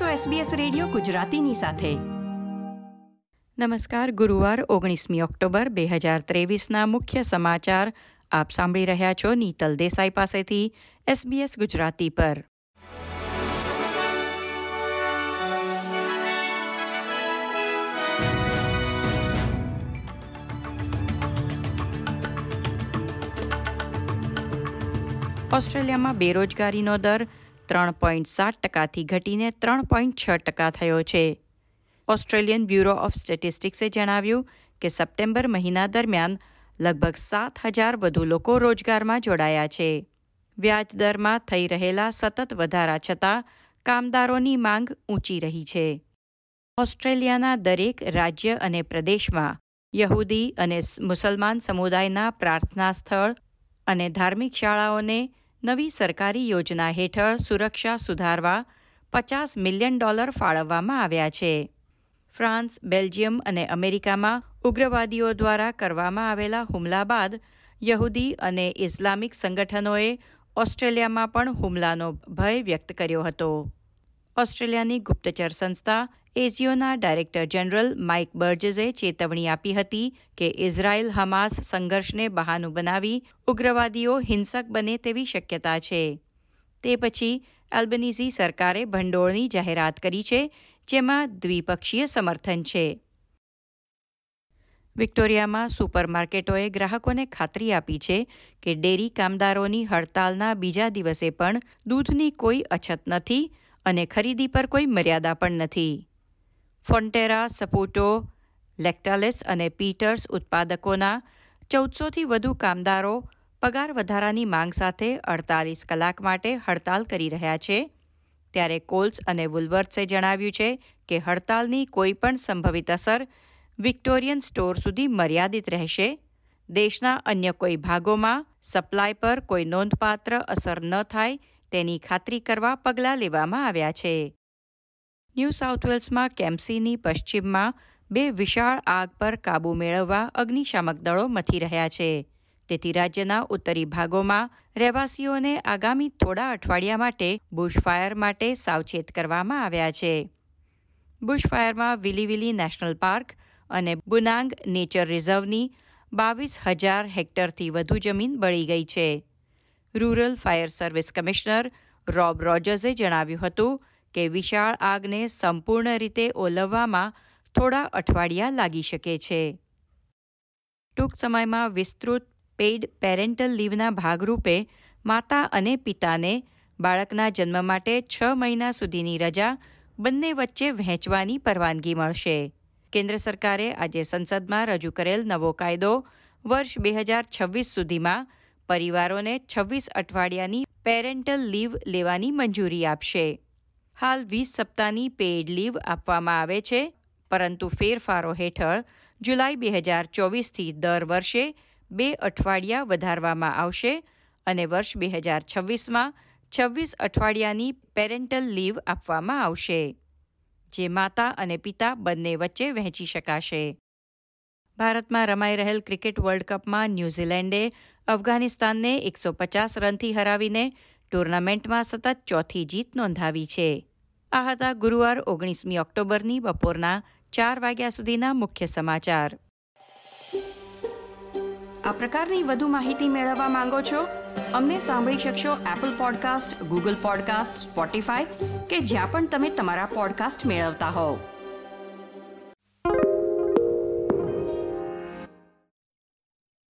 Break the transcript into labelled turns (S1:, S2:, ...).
S1: છો SBS radio ગુજરાતીની સાથે.
S2: નમસ્કાર, ગુરુવાર ઓગણીસમી ઓક્ટોબર બે હજાર ત્રેવીસના મુખ્ય સમાચાર આપ સાંભળી રહ્યા છો નીતલ દેસાઈ પાસેથી SBS ગુજરાતી પર. ઓસ્ટ્રેલિયામાં બેરોજગારીનો દર ત્રણ પોઈન્ટ સાત ટકાથી ઘટીને ત્રણ પોઈન્ટ છ ટકા થયો છે. ઓસ્ટ્રેલિયન બ્યુરો ઓફ સ્ટેટિસ્ટિક્સે જણાવ્યું કે સપ્ટેમ્બર મહિના દરમિયાન લગભગ સાત હજાર વધુ લોકો રોજગારમાં જોડાયા છે. વ્યાજદરમાં થઈ રહેલા સતત વધારા છતાં કામદારોની માંગ ઊંચી રહી છે. ઓસ્ટ્રેલિયાના દરેક રાજ્ય અને પ્રદેશમાં યહૂદી અને મુસલમાન સમુદાયના પ્રાર્થના સ્થળ અને ધાર્મિક શાળાઓને નવી સરકારી યોજના હેઠળ સુરક્ષા સુધારવા પચાસ મિલિયન ડોલર ફાળવવામાં આવ્યા છે. ફ્રાન્સ, બેલ્જિયમ અને અમેરિકામાં ઉગ્રવાદીઓ દ્વારા કરવામાં આવેલા હુમલા બાદ યહૂદી અને ઇસ્લામિક સંગઠનોએ ઓસ્ટ્રેલિયામાં પણ હુમલાનો ભય વ્યક્ત કર્યો હતો. ઓસ્ટ્રેલિયાની ગુપ્તચર સંસ્થા એઝિયોના ડાયરેક્ટર જનરલ માઇક બર્જેઝે ચેતવણી આપી હતી કે ઇઝરાયલ હમાસ સંઘર્ષને બહાનું બનાવી ઉગ્રવાદીઓ હિંસક બને તેવી શક્યતા છે. તે પછી એલ્બનીઝી સરકારે ભંડોળની જાહેરાત કરી છે, જેમાં દ્વિપક્ષીય સમર્થન છે. વિક્ટોરિયામાં સુપરમાર્કેટોએ ગ્રાહકોને ખાતરી આપી છે કે ડેરી કામદારોની હડતાલના બીજા દિવસે પણ દૂધની કોઈ અછત નથી અને ખરીદી પર કોઈ મર્યાદા પણ નથી. ફોન્ટેરા સપોટો લેક્ટાલેસ અને પીટર્સ ઉત્પાદકોના ચૌદસોથી વધુ કામદારો પગાર વધારાની માંગ સાથે અડતાલીસ કલાક માટે હડતાલ કરી રહ્યા છે. ત્યારે કોલ્સ અને વુલવર્ટ્સે જણાવ્યું છે કે હડતાલની કોઈ પણ સંભવિત અસર વિક્ટોરિયન સ્ટોર સુધી મર્યાદિત રહેશે. દેશના અન્ય કોઈ ભાગોમાં સપ્લાય પર કોઈ નોંધપાત્ર અસર ન થાય તેની ખાતરી કરવા પગલાં લેવામાં આવ્યા છે. ન્યૂ સાઉથ વેલ્સમાં કેમ્સીની પશ્ચિમમાં બે વિશાળ આગ પર કાબૂ મેળવવા અગ્નિશામક દળો મથી રહ્યા છે. તેથી રાજ્યના ઉત્તરી ભાગોમાં રહેવાસીઓને આગામી થોડા અઠવાડિયા માટે બુશફાયર માટે સાવચેત કરવામાં આવ્યા છે. બુશફાયરમાં વિલીવિલી નેશનલ પાર્ક અને બુનાંગ નેચર રિઝર્વની બાવીસ હજાર હેક્ટરથી વધુ જમીન બળી ગઈ છે. Rural fire service commissioner Rob રોજર્સે જણાવ્યું હતું કે વિશાળ આગને સંપૂર્ણ રીતે ઓલવવામાં થોડા અઠવાડિયા લાગી શકે છે. ટૂંક સમયમાં વિસ્તૃત પેઇડ પેરેન્ટલ લીવના ભાગરૂપે માતા અને પિતાને બાળકના જન્મ માટે છ મહિના સુધીની રજા બંને વચ્ચે વહેંચવાની પરવાનગી મળશે. કેન્દ્ર સરકારે આજે સંસદમાં રજૂ કરેલ નવો કાયદો વર્ષ બે હજાર છવ્વીસ સુધીમાં પરિવારોને છવ્વીસ અઠવાડિયાની પેરેન્ટલ લીવ લેવાની મંજૂરી આપશે. હાલ વીસ સપ્તાહની પેઇડ લીવ આપવામાં આવે છે, પરંતુ ફેરફારો હેઠળ જુલાઈ બે હજાર ચોવીસથી દર વર્ષે બે અઠવાડિયા વધારવામાં આવશે અને વર્ષ બે હજાર છવ્વીસમાં છવ્વીસ અઠવાડિયાની પેરેન્ટલ લીવ આપવામાં આવશે, જે માતા અને પિતા બંને વચ્ચે વહેંચી શકાશે. ભારતમાં રમાઈ રહેલ ક્રિકેટ વર્લ્ડ કપમાં ન્યૂઝીલેન્ડે અફઘાનિસ્તાનને એકસો પચાસ રનથી હરાવીને ટુર્નામેન્ટમાં સતત ચોથી જીત નોંધાવી છે. આ હતા ગુરુવાર ઓગણીસમી ઓક્ટોબરની બપોરના ચાર વાગ્યા સુધીના મુખ્ય સમાચાર.
S1: આ પ્રકારની વધુ માહિતી મેળવવા માંગો છો? અમને સાંભળી શકશો Apple podcast Google podcast Spotify કે જ્યાં પણ તમે તમારા પોડકાસ્ટ મેળવતા હોવ.